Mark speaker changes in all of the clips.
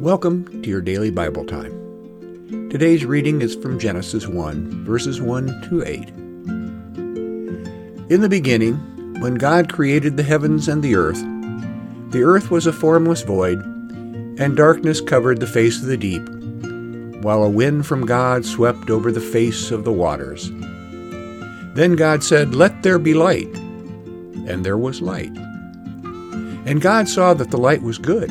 Speaker 1: Welcome to your daily Bible time. Today's reading is from Genesis 1, verses 1 to 8. In the beginning, when God created the heavens and the earth, the earth was a formless void, and darkness covered the face of the deep, while a wind from God swept over the face of the waters. Then God said, Let there be light. And there was light. And God saw that the light was good.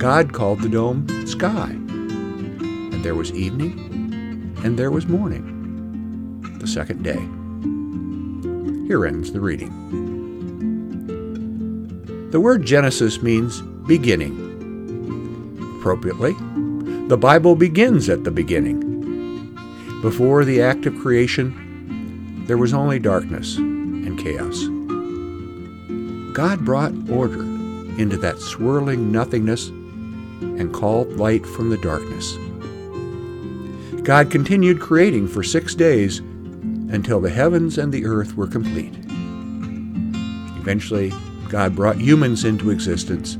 Speaker 1: God called the dome sky. And there was evening, and there was morning, the second day. Here ends the reading. The word Genesis means beginning. Appropriately, the Bible begins at the beginning. Before the act of creation, there was only darkness and chaos. God brought order into that swirling nothingness and called light from the darkness. God continued creating for six days until the heavens and the earth were complete. Eventually, God brought humans into existence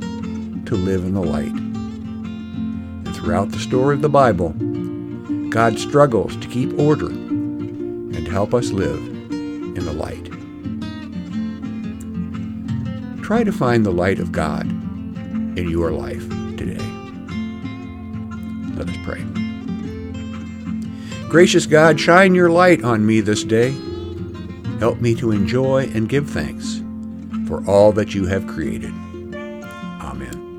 Speaker 1: to live in the light. And throughout the story of the Bible, God struggles to keep order and help us live in the light. Try to find the light of God in your life. Let us pray. Gracious God, shine your light on me this day. Help me to enjoy and give thanks for all that you have created. Amen.